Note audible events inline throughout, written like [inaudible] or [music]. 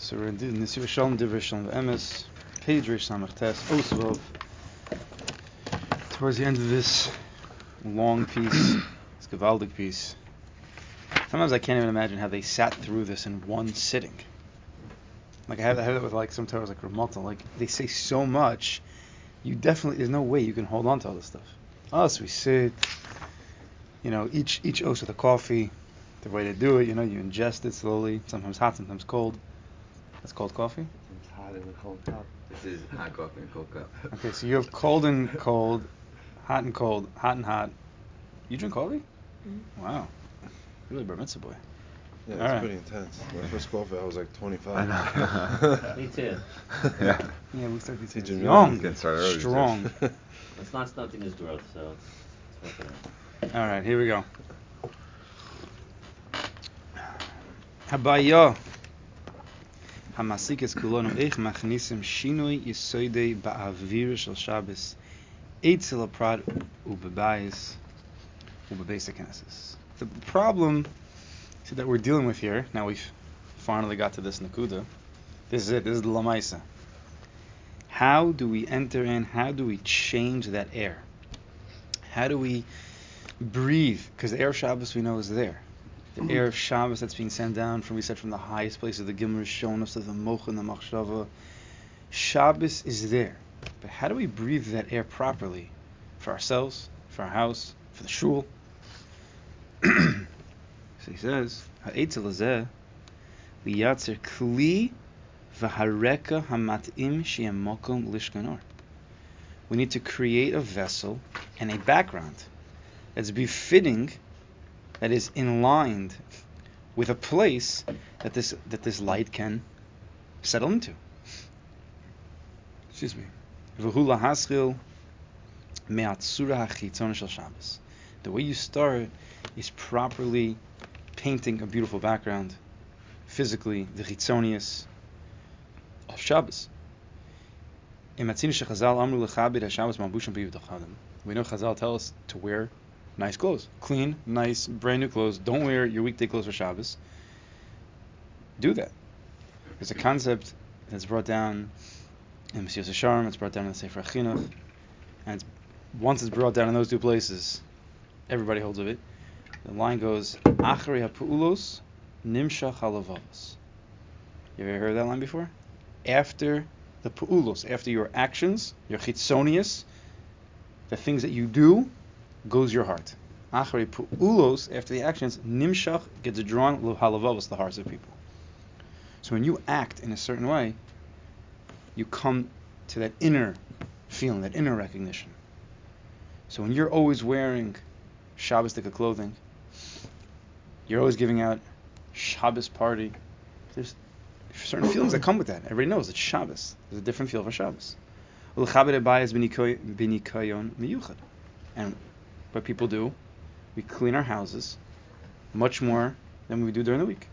So we're in Nisir Shalom Divrei Shalom Emes, page Rish Samach Tes, Osvov. Towards the end of this long piece, this Gavaldic piece, sometimes I can't even imagine how they sat through this in one sitting. Like I have, I that with like some Torahs like Ramata, like they say so much, you definitely there's no way you can hold on to all this stuff. Us, we sit, you know, each each of the coffee, the way to do it, you know, you ingest it slowly, sometimes hot, sometimes cold. That's cold coffee? It's hot in the cold cup. This is hot coffee and cold cup. [laughs] Okay, so you have cold and cold, hot and cold, hot and hot. You drink coffee? Mm-hmm. Wow. Really bar mitzvah boy. Yeah, it's right. pretty intense. My first coffee, I was like 25. I know. [laughs] Me too. yeah. Yeah, we started Teach these him young, Getting started early, strong. [laughs] It's not stunting his growth, so it's, it's working out. All right, here we go. Habaya. Hamasikes kulonu ich machnisim shinui yisoidei ba'avir shel Shabbos eitzel aprad ubebayis ubebeis knesses. The problem that we're dealing with here, now we've finally got to this nakuda. This is it. This is the lamaisa. How do we enter in? How do we change that air? How do we breathe? Because the air Shabbos we know is there. The air of Shabbos that's being sent down from we said from the highest place of the Gimmer shown us the Moch and the Machshava. Shabbos is there. But how do we breathe that air properly for ourselves, for our house, for the shul? [clears throat] so he says, liyatzer kli v'hareka hamat'im she'em mokom lishkanor. We need to create a vessel and a background that's befitting, that is in line with a place that this that this light can settle into. Excuse me. The way you start is properly painting a beautiful background, physically, the chitzonius of Shabbos. We know Chazal tell us to wear nice clothes, clean, nice, brand new clothes. Don't wear your weekday clothes for Shabbos. Do that. There's a concept that's brought down in Mesilas Yesharim. It's brought down in the Sefer Chinuch, and it's, once it's brought down in those two places, everybody holds of it. The line goes, "Achrei ha'pu'ulos nimshach halavavos." You ever heard that line before? After the pu'ulos, after your actions, your chitzonius, the things that you do, goes your heart. Pu'ulos, after the actions, nimshach gets drawn halavavos, the hearts of people. So when you act in a certain way, you come to that inner feeling, that inner recognition. So when you're always wearing Shabbosdika clothing, you're always giving out Shabbos party. There's certain feelings that come with that. Everybody knows it's Shabbos. There's a different feel for Shabbos. And what people do, we clean our houses much more than we do during the week.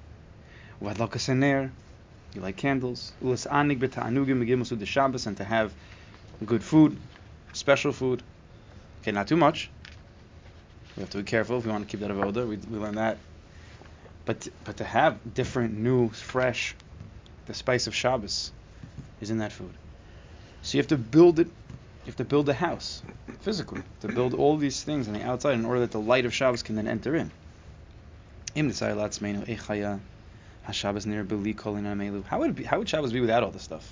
You light candles. And to have good food, special food. Okay, not too much. We have to be careful if we want to keep that avoda. We, we learn that. But but to have different, new, fresh, the spice of Shabbos is in that food. So you have to build it. You have to build a house physically to build all these things on the outside in order that the light of Shabbos can then enter in. How would be, how would Shabbos be without all this stuff?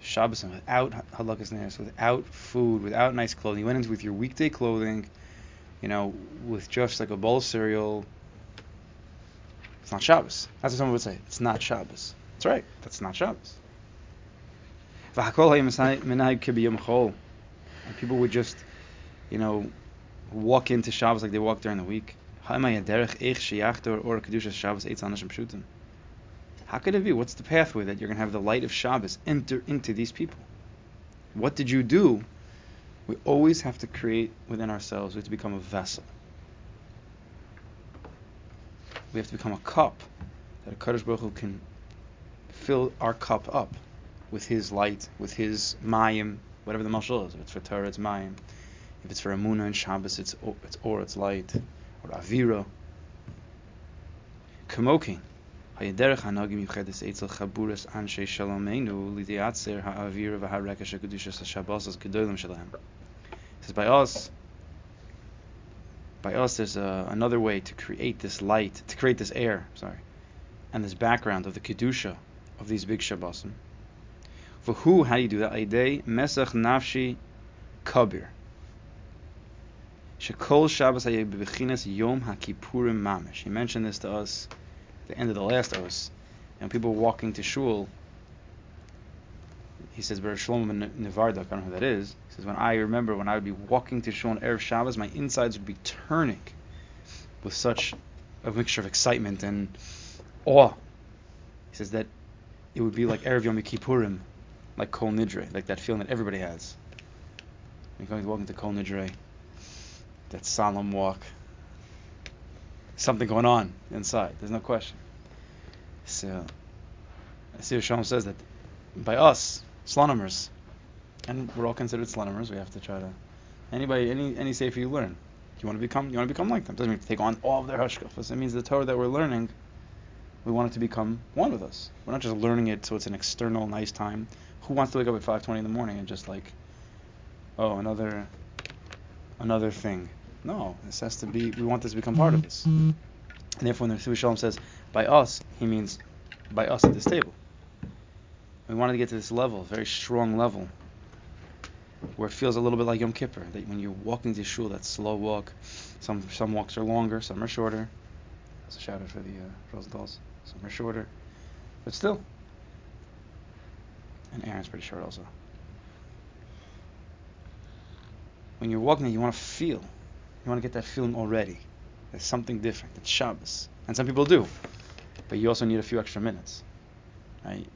Shabbos without halakas neres, without food, without nice clothing. You went into with your weekday clothing, you know, with just like a bowl of cereal. It's not Shabbos. That's what someone would say. It's not Shabbos. That's right. That's not Shabbos. And people would just, you know, walk into Shabbos like they walk during the week. How could it be? What's the pathway that you're going to have the light of Shabbos enter into these people? What did you do? We always have to create within ourselves. We have to become a vessel. We have to become a cup that a Kaddish Baruch Hu can fill our cup up with his light, with his mayim, whatever the mashal is. If it's for Torah, it's mayim. If it's for Amuna and Shabbos, it's or, it's or, it's light, or avira. Kamokin. It says, by us, by us, there's a, another way to create this light, to create this air, sorry, and this background of the kedusha of these big shabbosim. Who, how do you do that? Aidei mesach nafshi kabir. Shekol Shabbos bebechinas yom haKippurim mamish. He mentioned this to us at the end of the last os. And people were walking to shul. He says, Ber Shlomo Nevardak, I don't know who that is. He says, when I remember when I would be walking to shul on Erev Shabbos, my insides would be turning with such a mixture of excitement and awe. He says that it would be like Erev Yom Kippurim, like Kol Nidre, like that feeling that everybody has. You're going to Kol Nidre, that solemn walk. Something going on inside. There's no question. So, I see Shalom says that by us, Slonomers, and we're all considered Slonomers, we have to try to. Anybody, any any sefer you learn, you want to become, you want to become like them. Doesn't mean to take on all of their hashkafas. It means the Torah that we're learning, we want it to become one with us. We're not just learning it so it's an external nice time. Who wants to wake up at 5:20 in the morning and just like, oh, another, another thing? No, this has to be. We want this to become part of this. And therefore, when the Rebbe Shalom says by us, he means by us at this table. We wanted to get to this level, very strong level, where it feels a little bit like Yom Kippur. That when you're walking to shul, that slow walk. Some some walks are longer, some are shorter. That's a shout out for the uh, Rosenthal's. Some are shorter, but still. And Aaron's pretty short also. When you're walking, you want to feel. You want to get that feeling already. There's something different. It's Shabbos, and some people do, but you also need a few extra minutes. Right?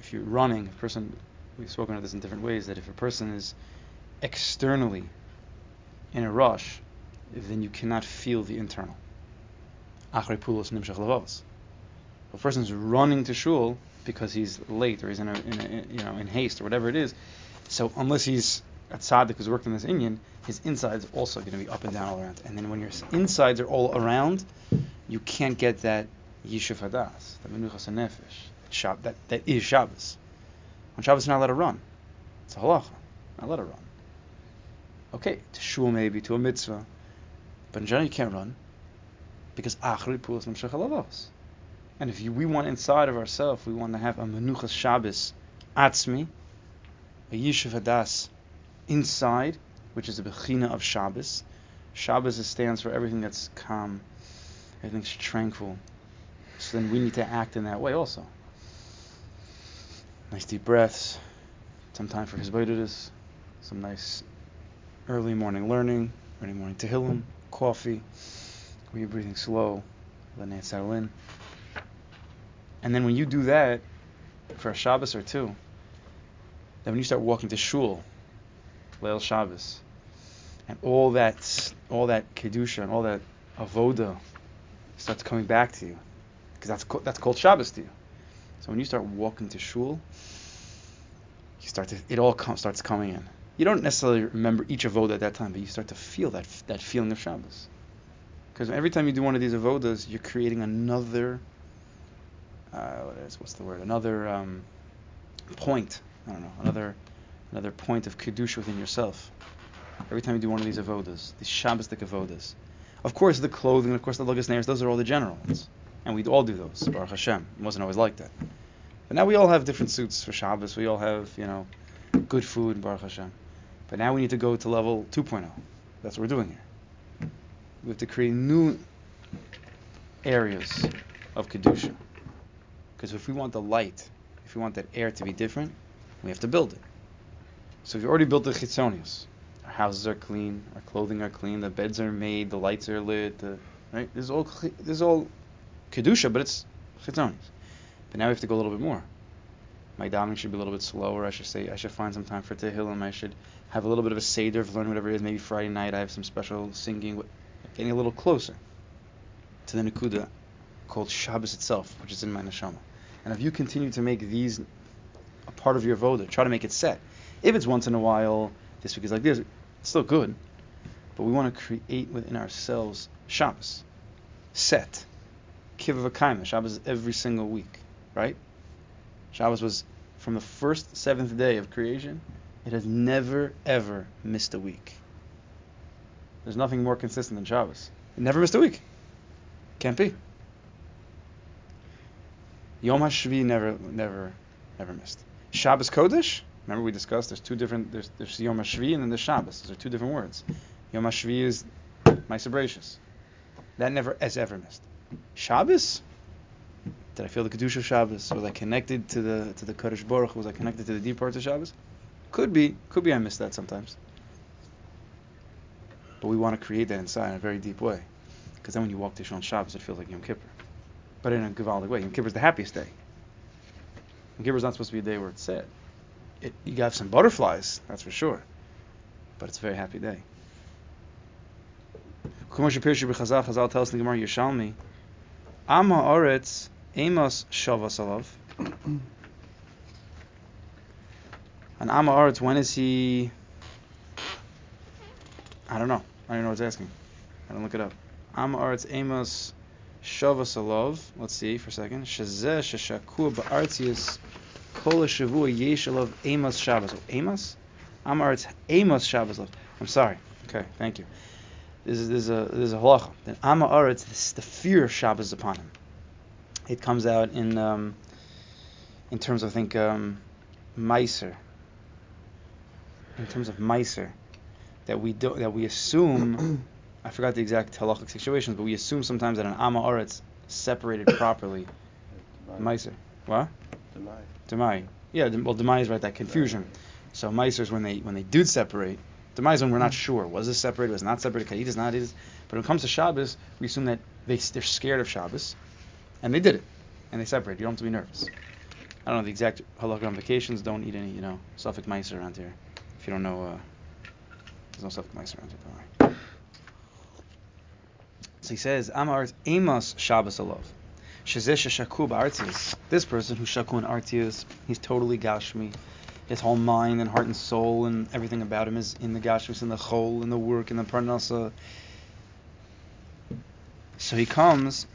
If you're running, a person, we've spoken of this in different ways, that if a person is externally in a rush, then you cannot feel the internal. If a person's running to shul because he's late or he's in a, in a you know in haste or whatever it is, so unless he's a tzaddik who's worked in this Indian, his insides also going to be up and down all around. And then when your insides are all around, you can't get that yishuv hadas, that menuchas nefesh, Shab, that, that is Shabbos. On Shabbos, you're not allowed to run. It's a halacha. Not allowed to run. Okay, to shul maybe, to a mitzvah. But in general, you can't run because achri pulas. And if you, we want inside of ourselves, we want to have a menuchas Shabbos atzmi, a yishuv hadas inside, which is a bechina of Shabbos. Shabbos stands for everything that's calm, everything's tranquil. So then we need to act in that way also. Nice deep breaths, some time for hisbodedus, some nice early morning learning, early morning tehillim, coffee, you're breathing slow, letting it settle in. And then when you do that for a Shabbos or two, then when you start walking to shul, Leil Shabbos, and all that, all that kedusha and all that avoda starts coming back to you, because that's that's called Shabbos to you. So when you start walking to shul, you start to it all com- starts coming in. You don't necessarily remember each avoda at that time, but you start to feel that that feeling of Shabbos. Because every time you do one of these avodas, you're creating another. Uh, what is what's the word? Another um, point. I don't know. Another another point of kedusha within yourself. Every time you do one of these avodas, these Shabbosdik avodas. Of course, the clothing, of course, the lugas nairs, those are all the general ones. And we all do those, Baruch Hashem. It wasn't always like that. But now we all have different suits for Shabbos. We all have, you know, good food, Baruch Hashem. But now we need to go to level 2.0. That's what we're doing here. We have to create new areas of Kedusha. Because if we want the light, if we want that air to be different, we have to build it. So we've already built the chitzonius. Our houses are clean, our clothing are clean, the beds are made, the lights are lit, the, right? This is all this is all kedusha, but it's chitzonius. But now we have to go a little bit more. My davening should be a little bit slower. I should say I should find some time for tehillim. I should have a little bit of a seder of learning whatever it is. Maybe Friday night I have some special singing, getting a little closer to the nekuda called Shabbos itself, which is in my neshama. And if you continue to make these a part of your voda, try to make it set. If it's once in a while, this week is like this, it's still good. But we want to create within ourselves Shabbos, set, kiva v'kaima. Shabbos every single week, right? Shabbos was from the first seventh day of creation. It has never ever missed a week. There's nothing more consistent than Shabbos. It never missed a week. Can't be. Yom HaShvi never, never, never missed. Shabbos Kodesh. Remember we discussed. There's two different. There's, there's Yom HaShvi and then there's Shabbos. Those are two different words. Yom HaShvi is Ma'aseh Bereishis. That never has ever missed. Shabbos. Did I feel the kedusha of Shabbos? Was I connected to the to the Kodesh Baruch? Was I connected to the deep parts of Shabbos? Could be. Could be. I missed that sometimes. But we want to create that inside in a very deep way, because then when you walk to Shon Shabbos, it feels like Yom Kippur, but in a Givaldic way. Yom Kippur is the happiest day. Yom Kippur is not supposed to be a day where it's sad. It, you got some butterflies, that's for sure, but it's a very happy day. Kumash Pirshu Chazal tells in the Gemara Yerushalmi, Ama Oretz Amos Shavas Alav. Ama Oretz, when is he? I don't know. I don't know what's asking. I don't look it up. Am Aretz Amos Shavas Alav. Let's see for a second. Shazeh Shashakua Ba'artius Kol Shavua Yesh Amos Shabbos. Amos? Am Aretz Amos Shabbos. I'm sorry. Okay, thank you. This is, this is a this is a halacha. Then Am Aretz, the fear of Shabbos upon him. It comes out in um, in terms of I think um, Meiser. In terms of Meiser that we do that we assume [clears throat] [clears throat] I forgot the exact halachic situations, but we assume sometimes that an ama oretz separated [coughs] properly. Meiser. What? Demai. Demai. Yeah, well Demai is right, that confusion. So Meiser is when they when they did separate. Demai is when we're not sure. Was this separated? Was not separated? Ka'id is not it is. But when it comes to Shabbos, we assume that they they're scared of Shabbos, and they did it, and they separated. You don't have to be nervous. I don't know the exact halachic implications. Don't eat any, you know, suffix Meiser around here. If you don't know. Uh, there's no suffix Meiser around here. Don't worry. So he says, Amar Amos Shabbos Alov. Shazesh Shaku Artius. This person who's Shaku and Artius, he's totally Gashmi. His whole mind and heart and soul and everything about him is in the Gashmis, in the Chol, in the work, in the Parnasa. So he comes,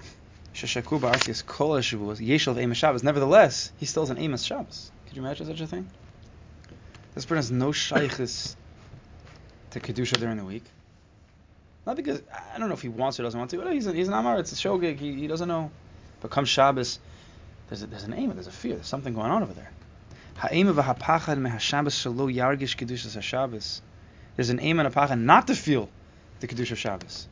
Shashaku Artius Kol Shavuos, Yeshel Amos Shabbos. Nevertheless, he still has an Amos Shabbos. Could you imagine such a thing? This person has no shaykhis to Kedusha during the week. Not because I don't know if he wants or doesn't want to. He's, a, he's an Amar. It's a shogig. He, he doesn't know. But come Shabbos, there's a, there's an aim. There's a fear. There's something going on over there. There's an aim and a pachad not to feel the kedusha of Shabbos.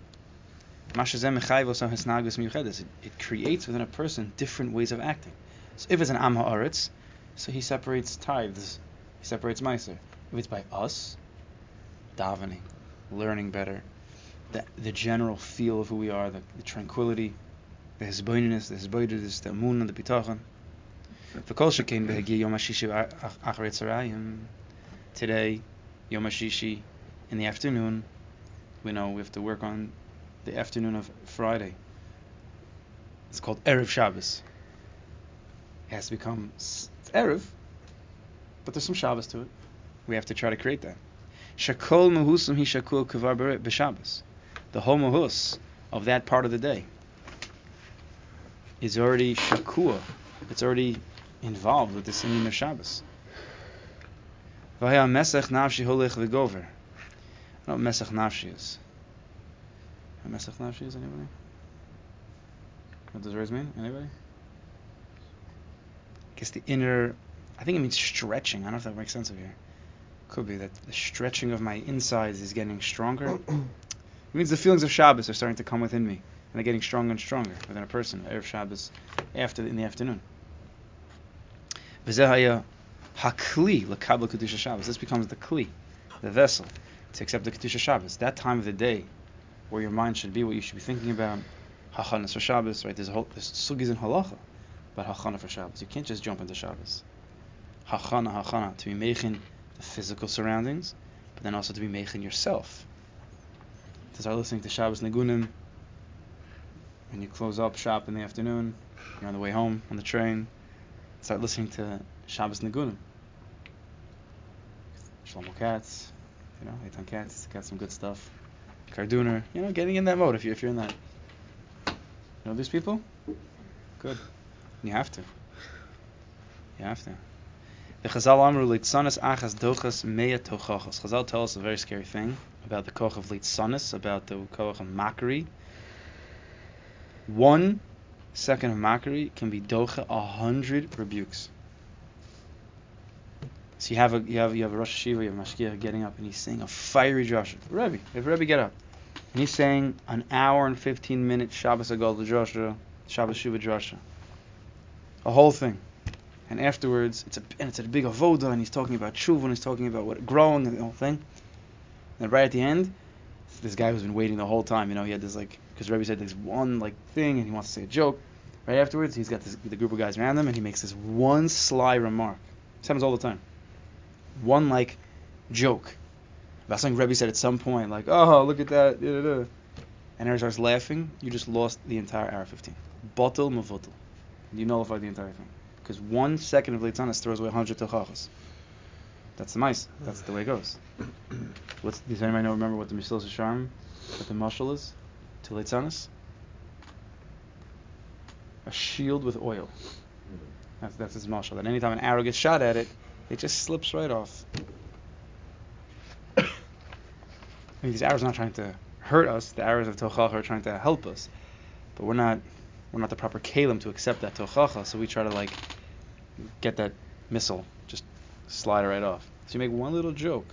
Miyuchedes. It creates within a person different ways of acting. So if it's an am ha'aretz, so he separates tithes. He separates meiser. If it's by us, davening, learning better, the, the general feel of who we are, the, the tranquility, the hisboinus, the hisboidus, the moon and the bitachon. V'kol shekein behegi yom hashishi achar tzarayim. Today, yom hashishi, in the afternoon, we know we have to work on the afternoon of Friday. It's called Erev Shabbos. It has to become Erev, but there's some Shabbos to it. We have to try to create that. Shakol muhusum hi shakul kavar b'Shabbos the whole mahus of that part of the day is already shakua. It's already involved with the singing of Shabbos. Vaya mesech nafshi holech v'gover. I don't know what mesech nafshi is. What mesech nafshi is anybody? What does words mean? Anybody? I guess the inner. I think it means stretching. I don't know if that makes sense of here. Could be that the stretching of my insides is getting stronger. [clears throat] It means the feelings of Shabbos are starting to come within me, and they're getting stronger and stronger within a person. Erev Shabbos, after in the afternoon. V'zehaya hakli lekabel kedusha Shabbos. This becomes the kli, the vessel, to accept the kedusha Shabbos. That time of the day, where your mind should be, what you should be thinking about. Hachanas for Shabbos, right? There's a whole there's sugis in halacha, but hachana for Shabbos. You can't just jump into Shabbos. Hachana, hachana, to be making the physical surroundings, but then also to be making yourself to start listening to Shabbos Nagunim. When you close up shop in the afternoon, you're on the way home on the train, start listening to Shabbos Nagunim. Shlomo Katz, you know, Eitan Katz, got some good stuff. Karduner, you know, getting in that mode if, you're, if you're in that. You know these people? Good. You have to. You have to. The Chazal Amru Litzanis Achas Dochas Meya. Chazal tell us a very scary thing about the koch of Litzanis, about the koch of mockery. One second of mockery can be docha a hundred rebukes. So you have a you have you have a Rosh Yeshiva, you have a Mashgiach getting up and he's saying a fiery drasha. Rebbe, if Rebbe get up, and he's saying an hour and fifteen minutes Shabbos Agol drasha, Shabbos Shuva drasha, a whole thing, and afterwards it's a and it's a big avoda, and he's talking about tshuva, and he's talking about what growing and the whole thing, and right at the end, this guy who's been waiting the whole time, you know, he had this like because Rebbe said this one like thing, and he wants to say a joke. Right afterwards, he's got this, the group of guys around him, and he makes this one sly remark. This happens all the time. One like joke about something Rebbe said at some point, like, "Oh, look at that," da, da, da. and everyone starts laughing. You just lost the entire hour 15. Batal mavutal. You nullified the entire thing because one second of litzanis throws away 100 tochachas. That's the mice. That's the way it goes. [sighs] What's, does anybody know? Remember what the Mesilas Yesharim, what the mashal is to litzanis? A shield with oil. Mm-hmm. That's that's his mashal. That anytime an arrow gets shot at it, it just slips right off. I mean, these arrows are not trying to hurt us. The arrows of tochacha are trying to help us, but we're not we're not the proper kalim to accept that tochacha. So we try to like get that missile, just slide it right off. So you make one little joke,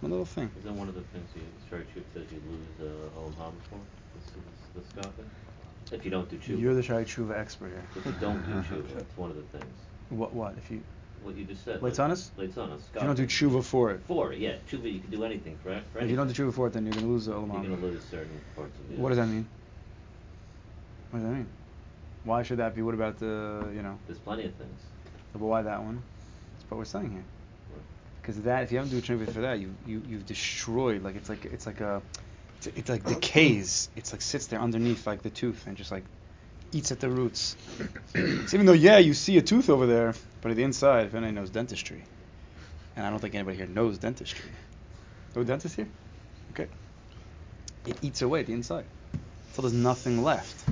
one little thing. Is that one of the things you Shari Chup says you lose uh, Olam Haba for? The, the, the scoffing? If you don't do tshuva. You're the Shari Tshuva expert here. If you don't do [laughs] tshuva, it's one of the things. What what if you What you just said. Leitzanis? Leitzanis. if you don't do tshuva for it? For it, yeah. Tshuva, you can do anything for, for If you don't do tshuva for it, then you're gonna lose the olam. You're going to lose certain parts of it. What does that mean? What does that mean? Why should that be? What about the you know? There's plenty of things. But why that one? That's what we're saying here. Because that, if you haven't do tshuva for that, you you you've destroyed. Like it's like it's like a, it's, it's like decays. It's like sits there underneath like the tooth and just like eats at the roots. [coughs] so even though yeah, you see a tooth over there, but at the inside, if anybody knows dentistry, and I don't think anybody here knows dentistry. No dentist here? Okay. It eats away at the inside, so there's nothing left.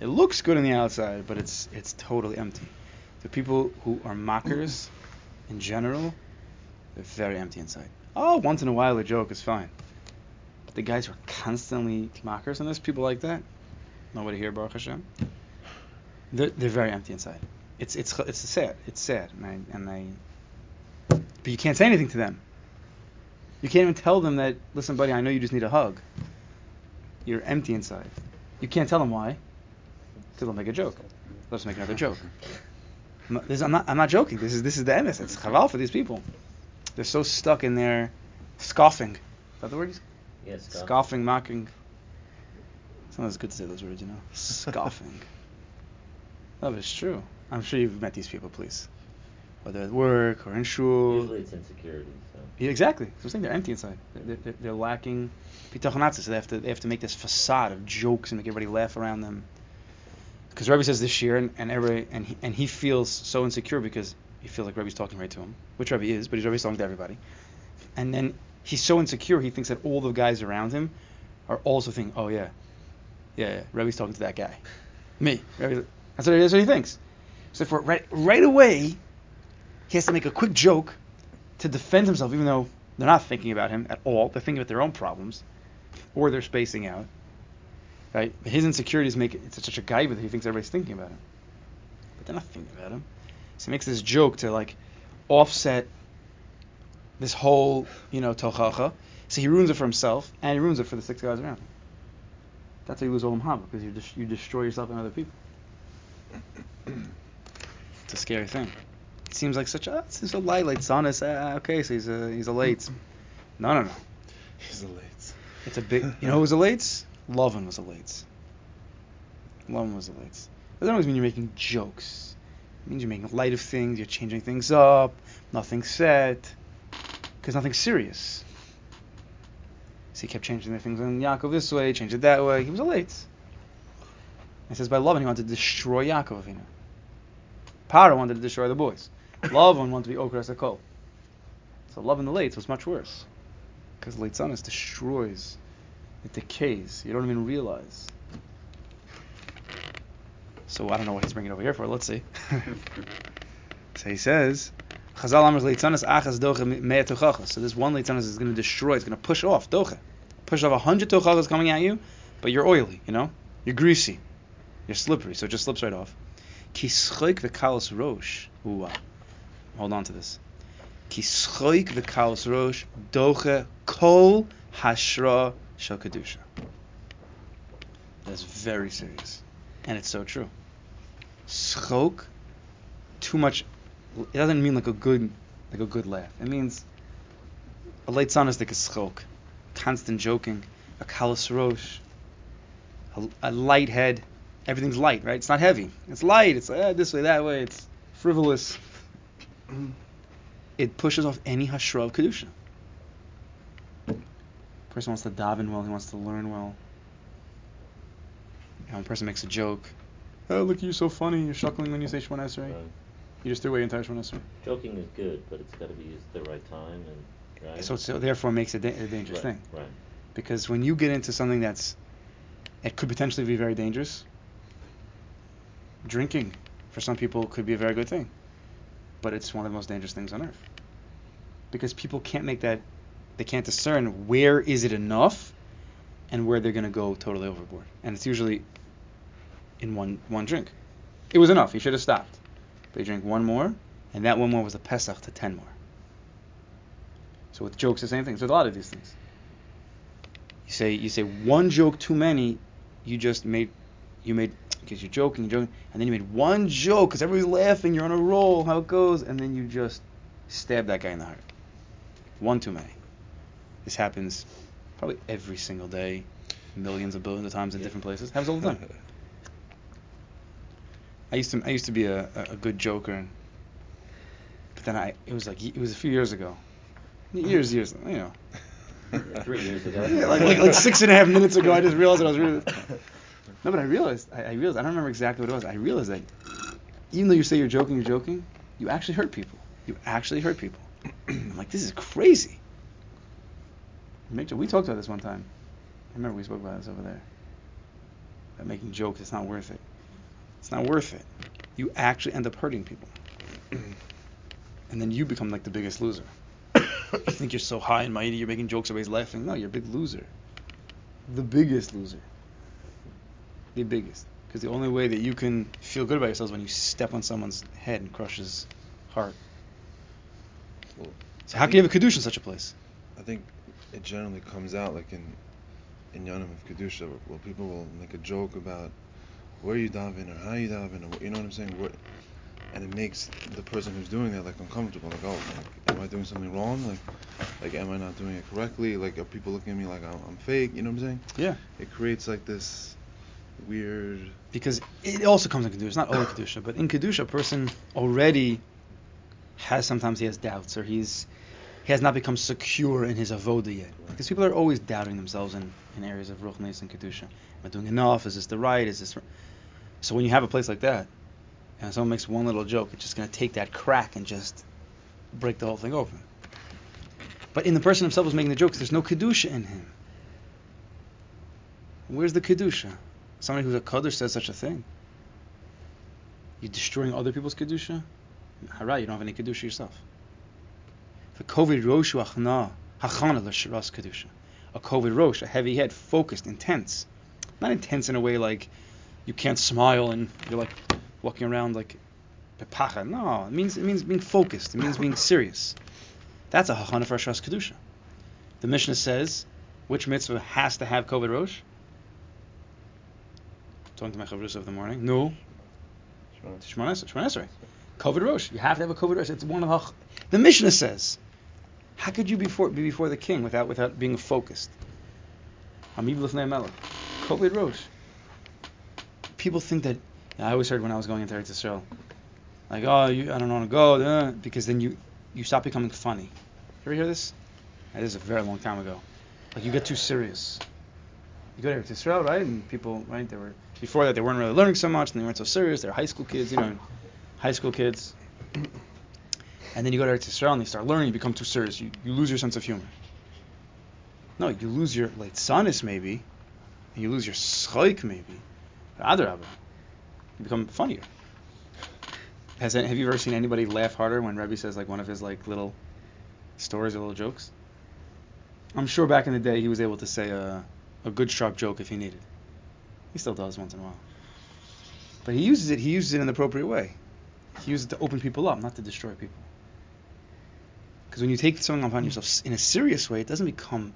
It looks good on the outside, but it's it's totally empty. The people who are mockers, in general, they're very empty inside. Oh, once in a while a joke is fine. But the guys who are constantly mockers, and there's people like that. Nobody here, Baruch Hashem. They're, they're very empty inside. It's it's it's sad. It's sad, and I and I. But you can't say anything to them. You can't even tell them that. Listen, buddy, I know you just need a hug. You're empty inside. You can't tell them why. They'll make a joke. Let's make another joke. I'm not, this, I'm not. I'm not joking. This is this is the emes. It's chaval for these people. They're so stuck in their scoffing. Is that the word? Yes, scoff. Scoffing, mocking. Sometimes it's good to say those words, you know. [laughs] Scoffing. but it's true. I'm sure you've met these people, please. Whether at work or in shul. Usually it's insecurity. So. Yeah, exactly. So I'm saying they're empty inside. They're, they're, they're lacking pitachonatza, so they have to they have to make this facade of jokes and make everybody laugh around them. Because Rebbe says this year, and, and every and he, and he feels so insecure because he feels like Rebbe's talking right to him, which Rebbe is, but he's Rebbe's talking to everybody. And then he's so insecure, he thinks that all the guys around him are also thinking, oh yeah, yeah, yeah Rebbe's talking to that guy, me. That's what that's what he thinks. So for right right away, he has to make a quick joke to defend himself, even though they're not thinking about him at all. They're thinking about their own problems, or they're spacing out. Right? His insecurities make it it's such a guy that he thinks everybody's thinking about him, but they're not thinking about him. So he makes this joke to like offset this whole, you know, tochacha. So he ruins it for himself, and he ruins it for the six guys around him. That's how you lose olam haba because you just you destroy yourself and other people. [clears throat] It's a scary thing. It seems like such a it's a light, like honest. Uh, okay, so he's a he's a late. No, no, no. He's a late. It's a big. You know who was a late? Lovin was a late. Lovin was a late. That doesn't always mean you're making jokes. It means you're making light of things. You're changing things up. Nothing's set. Because nothing's serious. So he kept changing the things on Yaakov this way, change it that way. He was a late. It says by Lovin he wanted to destroy Yaakov Avinu. Paro wanted to destroy the boys. Lovin wanted to be Okras Akol. So Lovin the late was much worse. Because Leitzanis destroys, it decays. You don't even realize. So I don't know what he's bringing over here for. Let's see. [laughs] so he says, Chazal Amr Leitzanas Achas Doche Mea Tochachas. So this one Leitzanas is going to destroy, it's going to push off Doche. Push off a hundred Tochachas coming at you, but you're oily, you know? You're greasy. You're slippery, so it just slips right off. Ki schoik v'kalos rosh. Ooh. Hold on to this. Ki schoik v'kalos rosh doche kol hashra shel kedusha. That's very serious, and it's so true. Schok, too much. It doesn't mean like a good, like a good laugh. It means a leitzanis like a schok, constant joking, a kalos rosh, a, a light head. Everything's light, right? It's not heavy. It's light. It's uh, this way, that way. It's frivolous. It pushes off any hashra of kedusha. Person wants to daven well. He wants to learn well. And a person makes a joke. Oh, look, at you're so funny. You're chuckling when you say Shemon Esrei. Right. You just threw away your entire Shemon Esrei. Joking is good, but it's got to be used at the right time and right. So, so therefore, makes it da- a dangerous right, thing. Right. Because when you get into something that's, it could potentially be very dangerous. Drinking, for some people, could be a very good thing, but it's one of the most dangerous things on earth. Because people can't make that, they can't discern where is it enough, and where they're going to go totally overboard. And it's usually in one one drink. It was enough. He should have stopped. But he drank one more, and that one more was a pesach to ten more. So with jokes, the same thing. So with a lot of these things. You say you say one joke too many, you just made you made because you're joking, you're joking, and then you made one joke because everybody's laughing, you're on a roll, how it goes, and then you just stab that guy in the heart. One too many. This happens probably every single day, millions of billions of times in Yeah. different places. Happens all the time. [laughs] I used to I used to be a, a, good joker, and, but then I it was like it was a few years ago, years years you know. Three years ago. [laughs] Yeah, like, like like six and a half minutes ago, I just realized I was really. [laughs] No, but I realized I, I realized I don't remember exactly what it was. I realized that even though you say you're joking, you're joking, you actually hurt people. You actually hurt people. [clears throat] I'm like, this is crazy. We talked about this one time. I remember we spoke about this over there. About making jokes, it's not worth it. It's not worth it. You actually end up hurting people. [clears throat] and then you become like the biggest loser. you think you're so high and mighty, you're making jokes, everybody's laughing. No, you're a big loser. The biggest loser. The biggest. Because the only way that you can feel good about yourself is when you step on someone's head and crush his heart. Well, So how can you have a kedusha in such a place? I think it generally comes out like in in Yonim of Kedusha, where, people will make a joke about where you daven or how you daven, or what, you know what I'm saying? What, and it makes the person who's doing that like uncomfortable. Like, oh, like, am I doing something wrong? Like, like, am I not doing it correctly? Like, are people looking at me like I'm, I'm fake? You know what I'm saying? Yeah. It creates like this weird. Because it also comes in kedusha. It's not only kedusha, but in kedusha, a person already has sometimes he has doubts or he's he has not become secure in his avoda yet. Because people are always doubting themselves in, in areas of ruchnis and kedusha. Am I doing enough? Is this the right? Is this? r- So when you have a place like that, and someone makes one little joke, it's just going to take that crack and just break the whole thing open. But in the person himself who's making the jokes, there's no kedusha in him. Where's the kedusha? Somebody who's a kaddish says such a thing. You're destroying other people's kedusha. Hara, you don't have any kedusha yourself. The kovid roshu achna hachana l'shiras kedusha. A kovid rosh, a heavy head, focused, intense. Not intense in a way like you can't smile and you're like walking around like pepacha. No, it means it means being focused. It means being serious. That's a hachana for Ashras kedusha. The Mishnah says, which mitzvah has to have kovid rosh? Talking to my chavrus of the morning. No, Shemon Esrei. Kovid rosh. You have to have a kovid rosh. It's one of the. The Mishnah says, how could you before, be before the king without without being focused? Kovid rosh. People think that. I always heard when I was going into Eretz Yisrael, like, oh, you, I don't want to go, uh, because then you you stop becoming funny. Ever hear this? This is a very long time ago. Like you get too serious. You go to Eretz Yisrael, right? And people, right? They were before that they weren't really learning so much, and they weren't so serious. They're high school kids, you know, high school kids. And then you go to Eretz Yisrael and you start learning, you become too serious. You, you lose your sense of humor. No, you lose your sonis maybe, and you lose your schoik maybe. But Adarabah, You become funnier. Has any, have you ever seen anybody laugh harder when Rebbe says like one of his like little stories or little jokes? I'm sure back in the day he was able to say a, a good sharp joke if he needed. He still does once in a while. But he uses it. He uses it in the appropriate way. He uses it to open people up, not to destroy people. Because when you take something upon yourself in a serious way, it doesn't become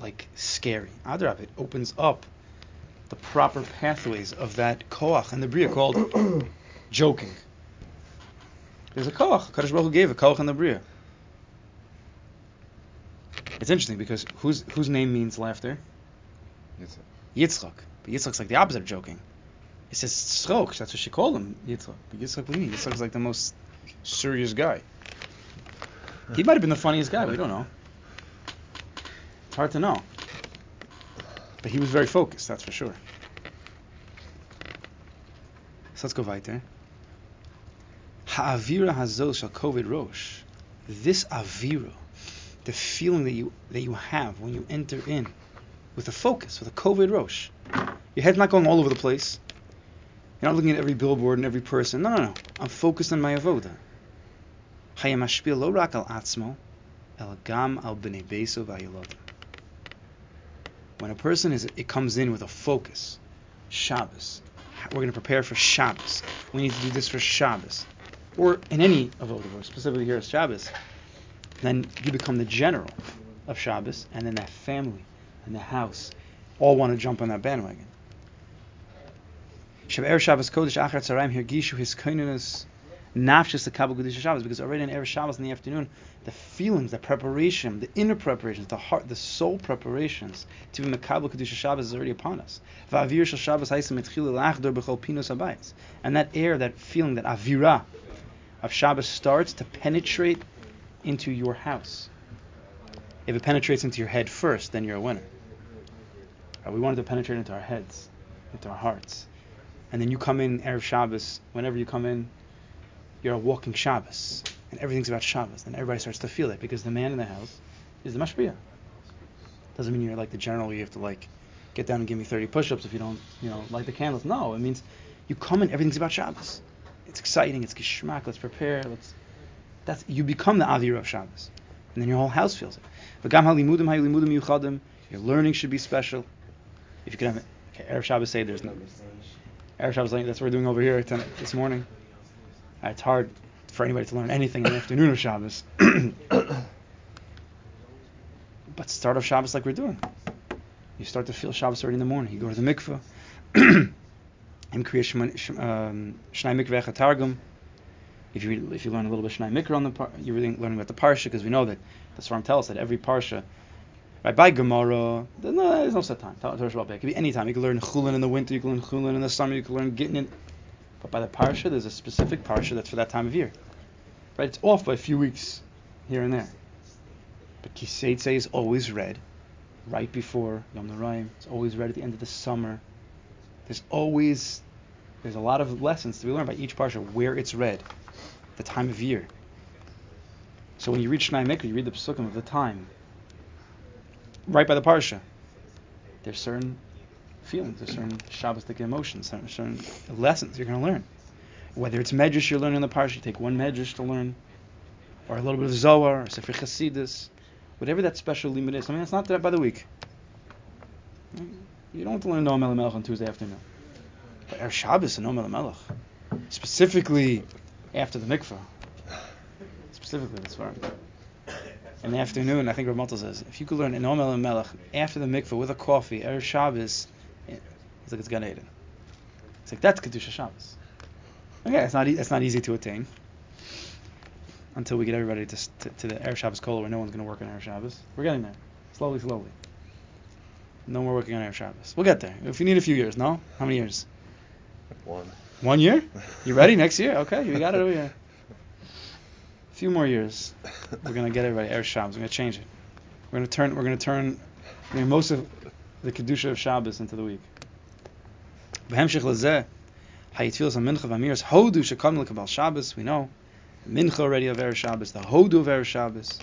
like scary. Adrab, it opens up the proper pathways of that koach and the bria called [clears throat] joking. There's a koach. Kadosh Baruch Hu gave a koach in the bria. It's interesting because whose whose name means laughter? Yitzhak. Yitzchak. But Yitzchak's like the opposite of joking. It says tzchok. That's what she called him, Yitzchak. But Yitzchak, what do you mean? Yitzchak's like the most serious guy. He might have been the funniest guy. We don't know. It's hard to know. But he was very focused. That's for sure. So let's go weiter. Ha'avira hazol shall kovid rosh. This avira, the feeling that you that you have when you enter in with a focus, with a kovid rosh. Your head's not going all over the place. You're not looking at every billboard and every person. No, no, no. I'm focused on my avoda. When a person is, it comes in with a focus. Shabbos. We're going to prepare for Shabbos. We need to do this for Shabbos. Or in any avoda, but specifically here at Shabbos. Then you become the general of Shabbos, and then that family and the house all want to jump on that bandwagon. Shabbos Kodesh Achar Tzaraim Hirgishu His Koinunus Nafshis the Kabbalah Kodesh Shabbos because already in Erev Shabbos in the afternoon, the feelings, the preparation, the inner preparations, the heart, the soul preparations to be Makabel Kodesh Shabbos is already upon us. And that air, that feeling, that avira of Shabbos starts to penetrate into your house. If it penetrates into your head first, then you're a winner. Uh, we want it to penetrate into our heads, into our hearts. And then you come in Erev Shabbos, whenever you come in, you're a walking Shabbos. And everything's about Shabbos. And everybody starts to feel it because the man in the house is the mashpia. Doesn't mean you're like the general, you have to like get down and give me 30 push-ups if you don't, you know, light the candles. No, it means you come and everything's about Shabbos. It's exciting, it's geschmack, let's prepare, let's that's you become the Avir of Shabbos. And then your whole house feels it. V'gam halimudim halimudim yuchadim. Your learning should be special. If you could have it, okay, Erev Shabbos say there's no Erev Shabbos that's what we're doing over here tonight, this morning. It's hard for anybody to learn anything in the afternoon of Shabbos. [clears throat] but start of Shabbos like we're doing. You start to feel Shabbos already in the morning. You go to the mikveh. [clears throat] Im kriya um, Shnai mikveh targum. If you if you learn a little bit Shnai mikra on the par- you're really learning about the parsha because we know that the Svarim tell us that every parsha, right by Gemara, no, there's no set time. It could be any time. You can learn Chulin in the winter. You can learn Chulin in the summer. You can learn Gittin. In, but by the parsha, there's a specific parsha that's for that time of year. Right? It's off by a few weeks here and there. But Kiseitse is always read right before Yom Noraim. It's always read at the end of the summer. There's always there's a lot of lessons to be learned by each parsha where it's read, the time of year. So when you read Shnai Mikra, you read the psukim of the time, right by the parsha. There's certain feelings, there's certain Shabbostic emotions, certain, certain lessons you're going to learn. Whether it's Medrash you're learning in the parsha, you take one Medrash to learn, or a little bit of Zohar, or Sefer Chasidus, whatever that special limit is. I mean, it's not that by the week. You don't have to learn Noam Melech on Tuesday afternoon. But Erev Shabbos and Noam Melech, specifically after the mikvah, specifically that's where in the afternoon, I think Malta says, if you could learn Noam Melech after the mikvah with a coffee, Erev Shabbos, he's like, it's Gan Eden. It's like, that's Kedusha Shabbos. Okay, it's not, e- it's not easy to attain until we get everybody to, to, to the Erev Shabbos Kola where no one's going to work on Erev Shabbos. We're getting there. Slowly, slowly. No more working on Erev Shabbos. We'll get there. If you need a few years, no? How many years? One. One year? You ready? Next year? Okay, we got it over here. A few more years. We're gonna get everybody Erev Shabbos. We're gonna change it. We're gonna turn. We're gonna turn. I mean, most of the kedusha of Shabbos into the week. Lezeh, hayitfilas mincha v'amiras hodu shekam Shabbos. We know mincha already of Erev Shabbos. The hodu of Erev Shabbos.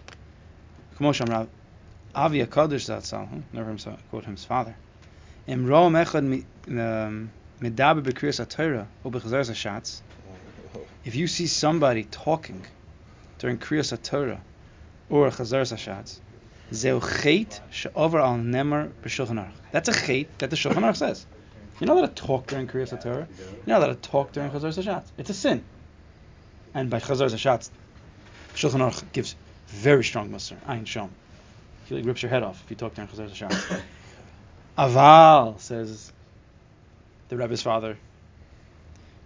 Shamrav Avi Zatzal. hmm, Never quote father. Im roam echad um, medaber b'kriyas if you see somebody talking during kriyas HaTorah or chazaras hashatz, zeu chet she'over al nemer b'shulchan. That's a chait that the Shulchan Aruch says. You're not allowed to talk during kriyas HaTorah. You're not allowed to talk during chazaras hashatz. It's a sin. And by chazaras hashatz, Shulchan Aruch gives very strong musar. Ayin shom. He like rips your head off if you talk during chazaras hashatz. [coughs] Aval says the Rebbe's father.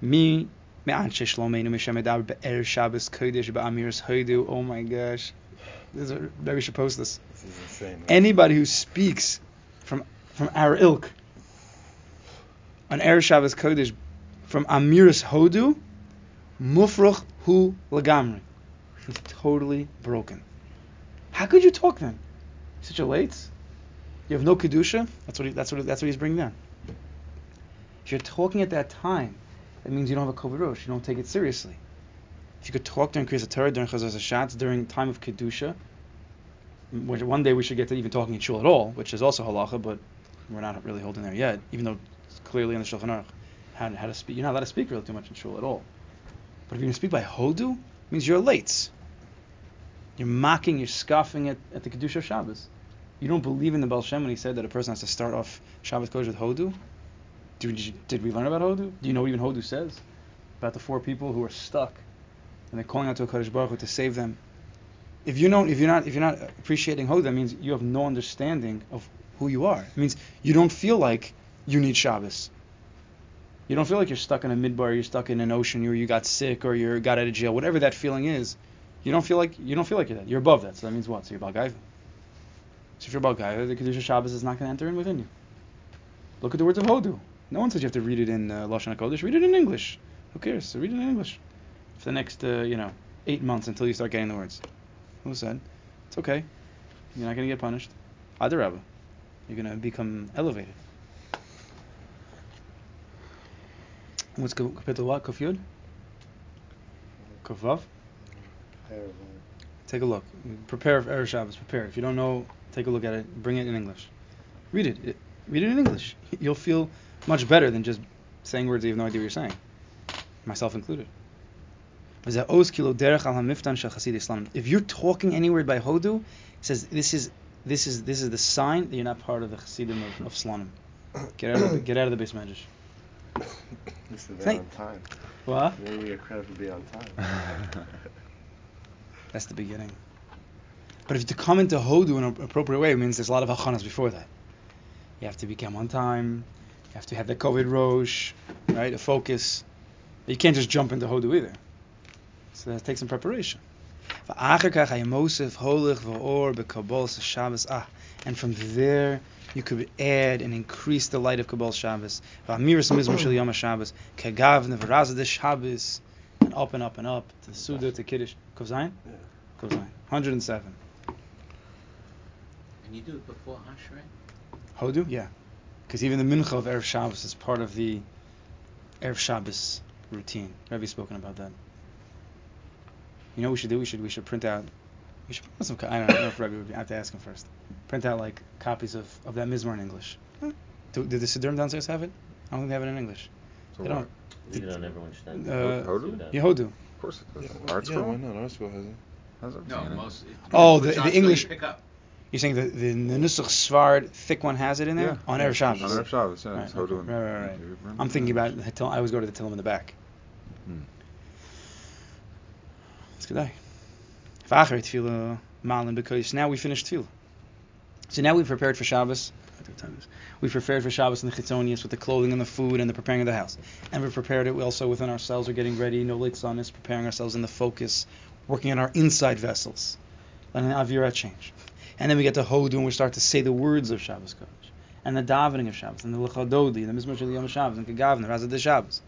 Mi me'anshe shlomeinu mishem edaber be'er Shabbos kodesh ba'amiras hoidu. Oh my gosh, this is, maybe we should post this. This is insane. man. Anybody who speaks from from our ilk on Erev Shabbos kodesh from amiras hodu, mufrach hu lagamri. He's totally broken. How could you talk then? Such a late. You have no kedusha. That's what he, that's what that's what he's bringing down. If you're talking at that time, that means you don't have a kovarosh. You don't take it seriously. If you could talk during Kriyas Torah, during Chazaz Hashatz, during time of kedusha, which one day we should get to even talking in shul at all, which is also halacha, but we're not really holding there yet, even though it's clearly in the Shulchan Aruch how, how to speak. You're not allowed to speak really too much in shul at all. But if you're going to speak by hodu, means you're late. You're mocking, you're scoffing at, at the kedusha of Shabbos. You don't believe in the Baal Shem when he said that a person has to start off Shabbos Kodesh with hodu. Did, did we learn about hodu? Do you know what even hodu says? About the four people who are stuck and they're calling out to a Kodesh Baruch Hu to save them. If you don't, if you're not, if you're not appreciating hodu, that means you have no understanding of who you are. It means you don't feel like you need Shabbos. You don't feel like you're stuck in a midbar, you're stuck in an ocean, or you got sick, or you got out of jail, whatever that feeling is. You don't feel like you don't feel like you're that. You're above that. So that means what? So you're Balgaiva. So if you're Balgaiva, the Kedusha Shabbos is not going to enter in within you. Look at the words of Hodu. No one says you have to read it in uh, Lashon HaKodesh. Read it in English. Who cares? So read it in English for the next, uh, you know, eight months until you start getting the words. Who said? It's okay. You're not going to get punished. Adarabba. You're going to become elevated. What's kapitel what? Kufyud? Kufav? Take a look. Prepare for Erev Shabbos. Prepare. If you don't know, take a look at it. Bring it in English. Read it. it. Read it in English. [laughs] You'll feel much better than just saying words you have no idea what you're saying. Myself included. If you're talking anywhere by Hodu, it says this is this is this is the sign that you're not part of the Chassidim of, of Slonim. Get out of the, get out of the base. This is on time. What? Maybe your credit would be on time. [laughs] That's the beginning. But if to come into Hodu in an appropriate way, it means there's a lot of hachanas before that. You have to become on time. You have to have the koved rosh, right? A focus. You can't just jump into Hodu either. So that takes some preparation. Ah, and from there, you could add and increase the light of Kabbal Shabbos. And up and up and up to the Suda, to Kiddush. Kozayin? Kozayin. 107. And you do it before Ashrei? Hodu? Yeah. Because even the Mincha of Erev Shabbos is part of the Erev Shabbos routine. Rebbe's spoken about that. You know what we should do? We should we should print out. We should print out some. co- I don't know, I don't know if Rebbe would be. I have to ask him first. Print out like copies of, of that Mizmor in English. Do, did the Siddurim downstairs have it? I don't think they have it in English. So They what? don't. Leave it on everyone's stand. Uh, Hodu? Yehodu. Of course it does. Yeah, Art yeah, school? why not? Art school has it. How's that No, seen it? most. it- Oh, the- the English- Pick up. You're saying the the, the Nusach Sefard thick one has it in there Yeah. on yeah. Erev Shabbos. On Erev Shabbos, yeah. Right, okay. Right, right, right. Do you remember I'm thinking about. the Till- I always go to the Tillim in the back. Hmm. It's good day. V'achar tefillah uh, malin because now we finished tefillah. So now we've prepared for Shabbos. We've prepared for Shabbos and the chitzonius with the clothing and the food and the preparing of the house, and we've prepared it also within ourselves. We're getting ready. No late sun is preparing ourselves in the focus, working on our inside vessels, letting the avira change, and then we get to Hodu and we start to say the words of Shabbos Kodesh and the davening of Shabbos and the lechadodi and the mizmor Yom Shabbos and kegavna razad de Shabbos.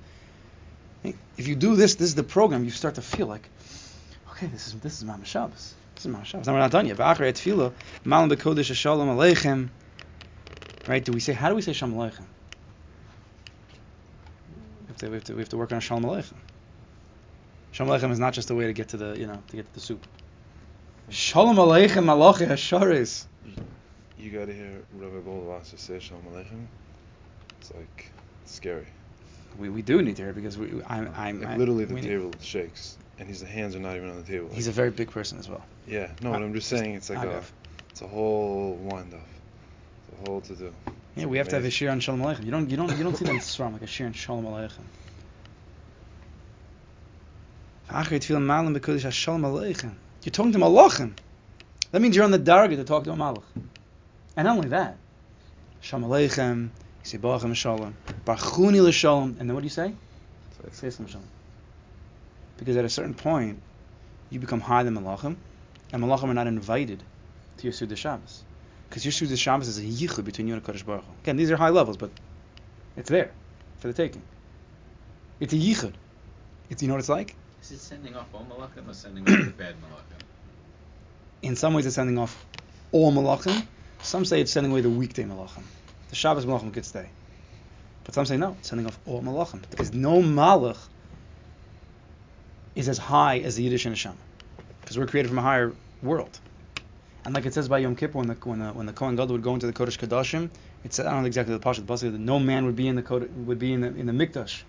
If you do this, this is the program. You start to feel like, okay, this is this is Mama Shabbos. This is Mama Shabbos. Now we're not done yet. V'achrei tefillah, malam bekodesh shalom aleichem. Right? Do we say? How do we say shalom aleichem? We have to, we have to, we have to work on shalom aleichem. Shalom aleichem is not just a way to get to the you know to get to the soup. Shalom aleichem malachi hasharis. You gotta hear Rabbi Goldwasser say Shalom Aleichem. It's like scary. We, we do need to hear because we I'm I'm Like I- literally the we need- table shakes, and his hands are not even on the table. He's a very big person as well. yeah, no, but ah, I'm just saying it's like a, it's a whole wind up. It's a whole to do. Yeah, we have to have a shir on Shalom Aleichem. You don't you don't you don't see that in Sram like a shir on Shalom Aleichem. Achar tefillah malam b'kodesh Shalom Aleichem. You're talking to Malachim. That means you're on the darga to talk to a Malach. And not only that, Shalom Aleichem, you say Barachem Shalom, Barchuni L'Shalom, and then what do you say? Say Shalom Shalom. Because at a certain point, you become higher than Malachim, and Malachim are not invited to your Suda Shabbos. Because your Suda Shabbos is a yichud between you and Kodesh Baruch Hu. Again, these are high levels, but it's there for the taking. It's a yichud. It's you know what it's like. Is it sending off all malachim or sending off the bad malachim? [clears throat] In some ways, it's sending off all malachim. Some say it's sending away the weekday malachim. The Shabbos malachim could stay, but some say no, it's sending off all malachim because no malach is as high as the Yiddish and Hashem, because we're created from a higher world. And like it says by Yom Kippur, when the when the, when the Kohen Gadol would go into the Kodesh Kadashim, it said I don't know exactly the pasuk, but that no man would be in the Kodesh, would be in the in the Mikdash.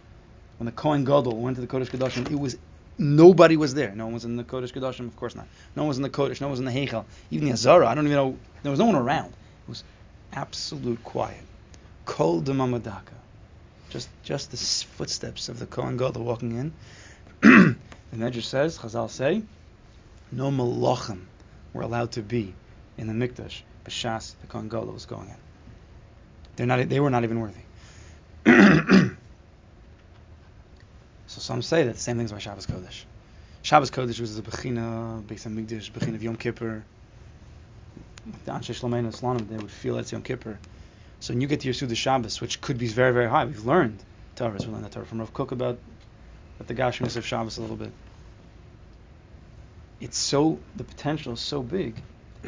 When the Kohen Gadol went to the Kodesh Kadashim, it was nobody was there. No one was in the Kodesh Kadashim, of course not. No one was in the Kodesh. No one was in the Heichal. Even the Azara, I don't even know. There was no one around. It was absolute quiet. Kol demamadaka. Just just the footsteps of the Kohen Gadol walking in. [clears throat] the Medrash says, Chazal say, no malachim were allowed to be in the Mikdash. B'shas the Kohen Gadol was going in. They're not. They were not even worthy. [clears throat] so some say that the same thing as by Shabbos Kodesh. Shabbos Kodesh was the Bechina, Beis Hamikdash, Bechina of Yom Kippur. The Anshe Shlomeinu Slonim, they would feel it's Yom Kippur. So when you get to your Suda Shabbos, which could be very, very high, we've learned Torah, we learned that Torah from Rav Kook about, about the Gashmis of Shabbos a little bit. It's so, the potential is so big,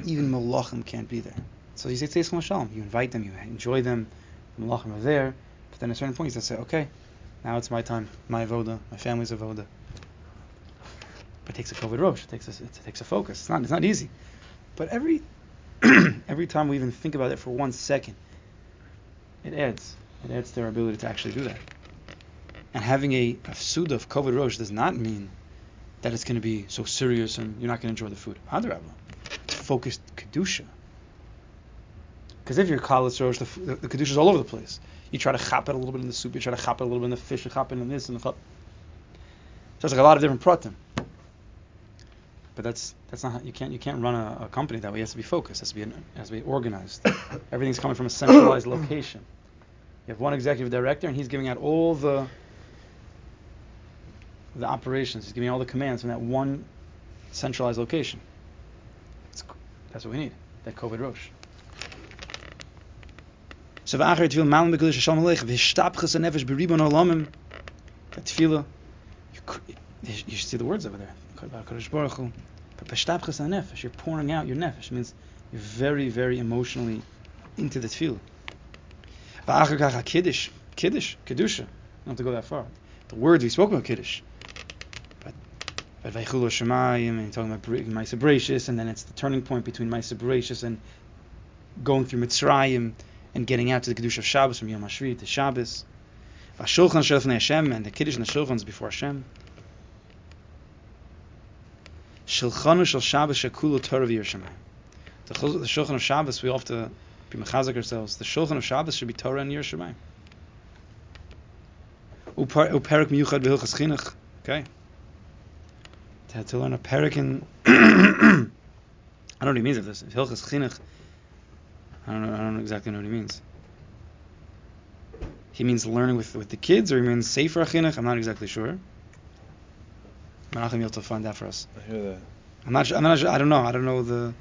even Malachim can't be there. So you say Tzeitzim Shalom, you invite them, you enjoy them, the Malachim are there, but then at a certain point you say, okay, now it's my time, my avoda, my family's avoda. But it takes a koved rosh. It takes a, it takes a focus. It's not it's not easy. But every [clears throat] every time we even think about it for one second, it adds it adds our ability to actually do that. And having a, a of koved rosh does not mean that it's going to be so serious and you're not going to enjoy the food. It's focused kedusha. Because if you're kalas rosh, the, the, kedusha is all over the place. You try to chop it a little bit in the soup, you try to chop it a little bit in the fish, you chop it in this and the chop. So it's like a lot of different pratim. But that's that's not how, you can't you can't run a, a company that way. It has to be focused. It has to be an, it has to be organized. Everything's coming from a centralized location. You have one executive director, and he's giving out all the the operations. He's giving all the commands from that one centralized location. It's, that's what we need. That koved rosh. So v'achar tefillah malam b'kedush Hashem aleich v'hishtapchas hanefesh b'ribon olamim. That tefillah, you, you should see the words over there. Kodesh Baruch Hu. V'hishtapchas hanefesh, you're pouring out your nefesh. It means you're very, very emotionally into the tefillah. V'achar kach kiddush, kiddush, kedusha. Have to go that far. The words we spoke about kiddush. But vaychulu shemayim and talking about Ma'aseh Bereishis, and then it's the turning point between Ma'aseh Bereishis and going through Mitzrayim and getting out to the Kiddush of Shabbos from Yom HaShvi to Shabbos. Vashulchan Shelfnei Hashem and the Kiddush and the Shulchan is before Hashem. Shulchanu Shel Shabbos Shekulu Torah v'Yerushalayim. The Shulchan of Shabbos we to be mechazek ourselves. The Shulchan of Shabbos should be Torah and Yerushalayim. Uperik miyuchad v'hilchas chinuch. Okay. To, to learn a perik in [clears throat] I don't know what he means of this. Hilchas chinuch. I don't know. I don't exactly know what he means. He means learning with with the kids, or he means sefer chinuch. I'm not exactly sure. Menachem, you'll have to find that for us. I hear that. I'm not. su- I'm not. I don't know. I don't know the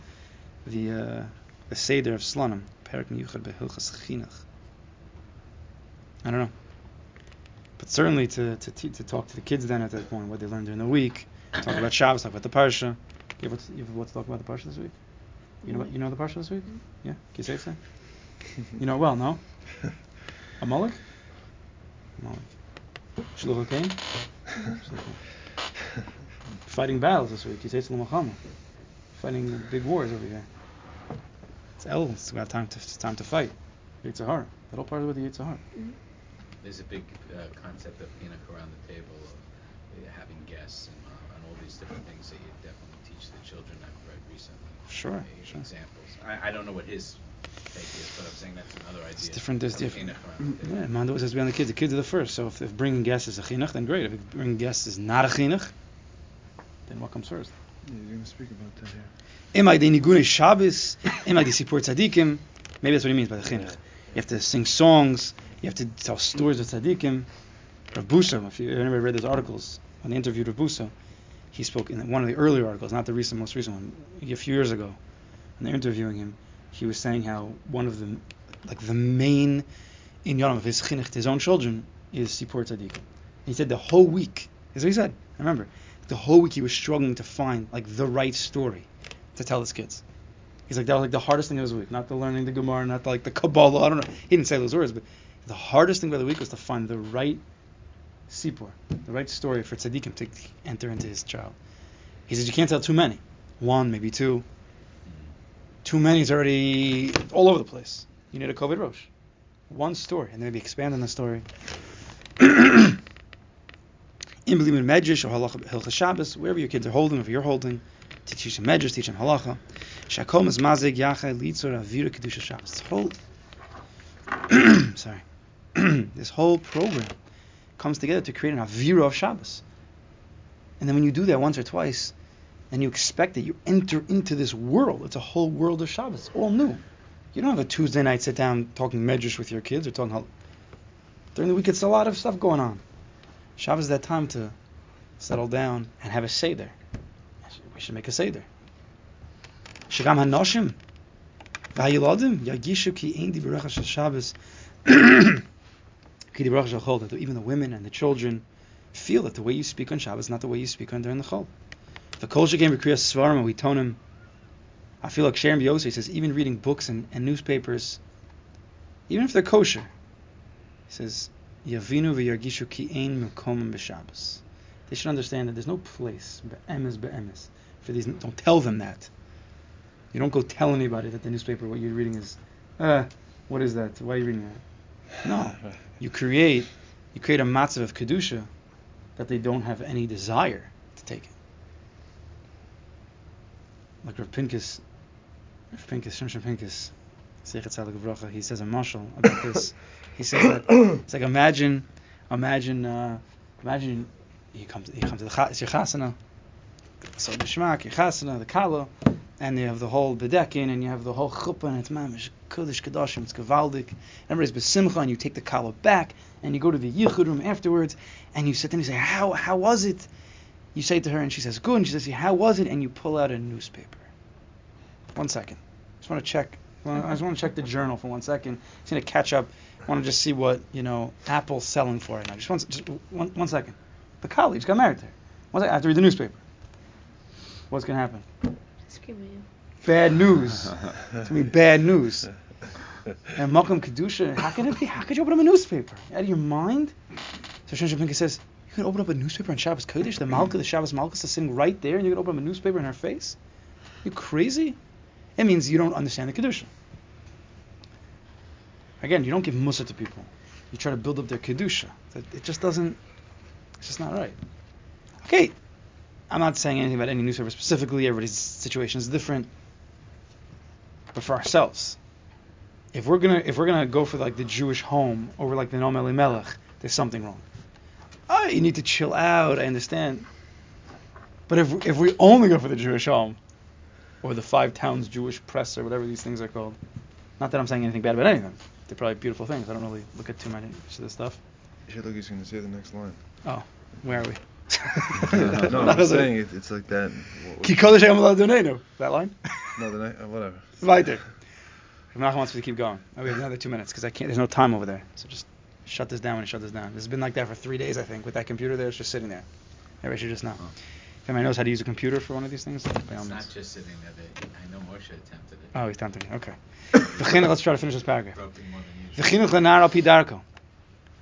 the uh, the seder of Slonim. Perik miyuchad behilchas chinuch. I don't know. But certainly to to, te- to talk to the kids then at that point, what they learned during the week, talk about Shabbos, talk about the parsha. You have, what, you have what to talk about the parsha this week? You know what, you know the parsha this week? Yeah, can you say it? You know it well, no? Amalek? Amalek. Shluch Cain? Fighting battles this week. You say it's Lamachama. Fighting big wars over here. It's Elves. We have time to it's time to fight. Yitzhahar. That all part of the Yitzhahar. there's a big uh, concept of chinuch around the table of uh, having guests and, uh, and all these different things that you definitely teach the children. I've read recently. Sure, uh, sure. Examples. I, I don't know what his take is, but I'm saying that's another idea. It's different. There's of different. chinuch around the table. Yeah, Mando says to be on the kids. The kids are the first. So if, if bringing guests is a chinuch, then great. If bringing guests is not a chinuch, then what comes first? Yeah, you're going to speak about that here. Imai de nigune Shabbos, imai de sipur tzadikim. Maybe that's what he means by the chinuch. You have to sing songs. You have to tell stories of tzadikim. Rav Busa, if you anybody read those articles when they interviewed Rav Busa, he spoke in one of the earlier articles, not the recent, most recent one, a few years ago. When they're interviewing him, he was saying how one of the, like the main inyanim of his chinuch his own children is sipur tzadikim. He said the whole week, is what he said. I remember the whole week he was struggling to find like the right story to tell his kids. He's like that was like the hardest thing of his week, not the learning the Gemara, not the, like the Kabbalah. I don't know. He didn't say those words, but the hardest thing of the week was to find the right sipur, the right story for tzaddikim to enter into his child. He says you can't tell too many, one maybe two. Too many is already all over the place. You need a koved rosh, one story, and then maybe expand on the story. [clears throat] In believing medrash or halacha Shabbos, wherever your kids are holding, if you're holding, to teach them medrash, teach them halacha. Shakom is mazig yachai litzor avira kedusha Shabbos. This whole, [clears throat] sorry, [clears throat] this whole program comes together to create an avira of Shabbos. And then when you do that once or twice, and you expect it, you enter into this world. It's a whole world of Shabbos. All new. You don't have a Tuesday night sit down talking medrash with your kids or talking hal- during the week. It's a lot of stuff going on. Shabbos is that time to settle down and have a seder. We should make a seder. Shagam hanoshim v'hayiladim yagishu ki ein divrach shel Shabbos [clears throat] ki divrach shel Chol. That even the women and the children feel that the way you speak on Shabbos is not the way you speak on during the Chol. The Kol Shegem B'Kriyas Svarim we tone him. I feel like Sharon Biyosi says even reading books and, and newspapers, even if they're kosher, he says Yavinu v'yargishu ki ein mekom b'Shabbos. They should understand that there's no place be'emes be'emes for these. Don't tell them that. You don't go tell anybody that the newspaper what you're reading is, uh, what is that? Why are you reading that? No, you create you create a matzav of kedusha that they don't have any desire to take it. Like Rav Pinkus, Rav Pinkus, Shimshon Pinkus, V'Bracha, he says a mashal about this. He says that it's like imagine, imagine, uh, imagine you come to you come to the chasana, so the shmak, your chasana, the kala, and you have the whole bedekin, and you have the whole chuppah, and it's mamish kodesh kadashim, it's gavaldik. Everybody's besimcha, and you take the kala back, and you go to the yichud room afterwards, and you sit there and you say, how how was it? You say to her, and she says, good. And she says, how was it? And you pull out a newspaper. One second. Just want to check. I just want to check the journal for one second. I just going to catch up. I want to just see what you know Apple's selling for right now. Just one, just one, one second. The college got married there. One second. I have to read the newspaper. What's going to happen? Scream at. Bad news. [laughs] It's gonna be bad news. And Malcolm Kedusha, how can it be? How could you open up a newspaper? Out of your mind? So Shon Pinka says, you can open up a newspaper on Shabbos Kodesh. The Malka, the Shabbos Malkus is sitting right there, and you can open up a newspaper in her face. You crazy? It means you don't understand the Kedusha. Again, you don't give Musa to people. You try to build up their Kedusha. It just doesn't, it's just not right. Okay, I'm not saying anything about any news service specifically. Everybody's situation is different. But for ourselves, if we're gonna if we're gonna go for like the Jewish home over like the Noam Elimelech, there's something wrong. Oh, you need to chill out. I understand. But if if we only go for the Jewish home, or the five towns Jewish press or whatever these things are called, not that I'm saying anything bad about any of them. They're probably beautiful things. I don't really look at too many of this stuff. You should look, he's to say the next line. Oh, Where are we? No, [laughs] I'm saying it, it's like that. What- Ki kodesh hayom l'adonenu. That line. [laughs] No, the night, uh, whatever. Weiter. Nachman wants me to keep going. Oh, we have another two minutes because I can't. There's no time over there. So just shut this down and shut this down. This has been like that for three days, I think, with that computer there. It's just sitting there. Everybody should just know. If anybody knows how to use a computer for one of these things, by all It's means. not just sitting there. They, I know Moshe attempted it. Oh, he's tempting. Okay. Let's try to finish this paragraph.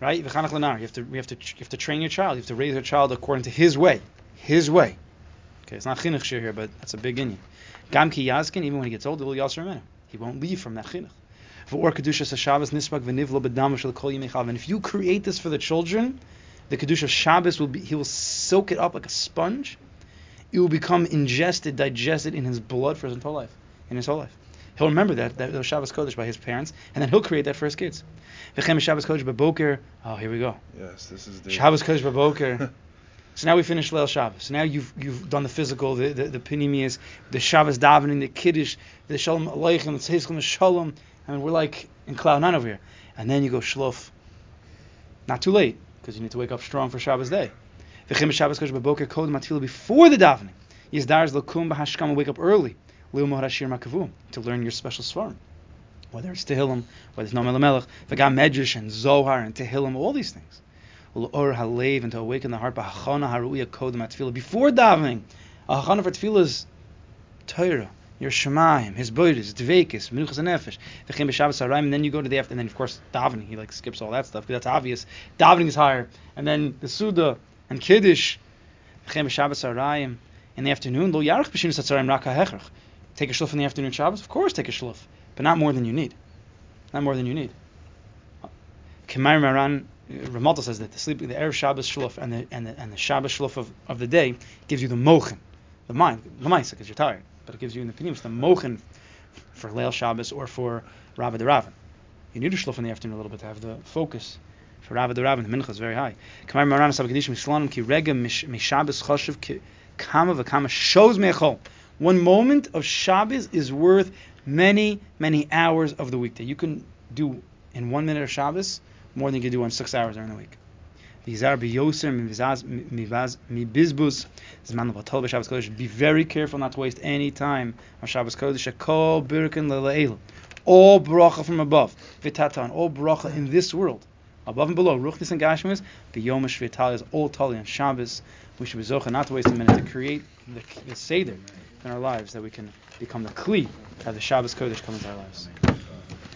Right? You have to. We have to. You have to train your child. You have to raise your child according to his way. His way. Okay. It's not chinuch here, but that's a big inyan. Gam ki yazkin. Even when he gets older, will yasser menu. He won't leave from that chinuch. V'or kedusha Shabbos nispak v'nivlo b'dam shel kol yimei. And if you create this for the children, the kedusha Shabbos will be he will soak it up like a sponge. It will become ingested, digested in his blood for his entire life, in his whole life. He'll remember that that Shabbos Kodesh by his parents, and then he'll create that for his kids. V'chem Shabbos Kodesh b'boker. Oh, here we go. Yes, this is the Shabbos Kodesh b'boker. [laughs] So now we finish Leil Shabbos. So now you've you've done the physical, the the, the pinimis, the Shabbos davening, the kiddush, the shalom aleichem, the tzeischem, the shalom. I mean, we're like in cloud nine over here. And then you go shlof. Not too late because you need to wake up strong for Shabbos day. V'chem Shabbos Kodesh b'boker kod matila before the davening. Yizdar lakum b'hashkam wake up early. Lil Makavu to learn your special svarim. Whether it's Tehillim, whether it's Noam Melech, V'gam Medrash and Zohar and Tehillim, all these things. Or Halev and to awaken the heart, B'hachana Haruya Kodem Atfilah. Before davening, a Hachana for Tefillah is Torah, your Shemaim, his Boiris, Dveikis, Menuchas and Nefesh, V'chem B'Shabbos Harayim, and then you go to the after, and then of course davening, he like skips all that stuff, because that's obvious. Davening is higher. And then the Suda and Kiddush, V'chem B'Shabbos Harayim, in the afternoon, Lo Hechrach. Take a in the afternoon Shabbos? Of course take a shluff, but not more than you need. Not more than you need. Kemair Maran, Ramalta says that the sleep, the Erev Shabbos shluff and the, and the, and the Shabbos shluff of, of the day gives you the mochen, the mind, the mind, because you're tired, but it gives you in the pinim, the mochen for Leil Shabbos or for Rabba the Ravan. You need a shluff in the afternoon a little bit to have the focus. For Rabba the Ravan, the mincha is very high. Kemair Maran Sabbath Kedishim Shlonim ki rega mishabbos choshev ki kama v'kama shows mechol. One moment of Shabbos is worth many, many hours of the weekday. You can do in one minute of Shabbos more than you can do in six hours during the week. Be very careful not to waste any time on Shabbos Kodesh. All bracha from above. All bracha in this world. Above and below. Ruchnis and Gashmis. B'yom shv'tal is all tali on Shabbos. We should be zocha not to waste a minute to create the, the seder in our lives that we can become the kli, have the Shabbos Kodesh come into our lives.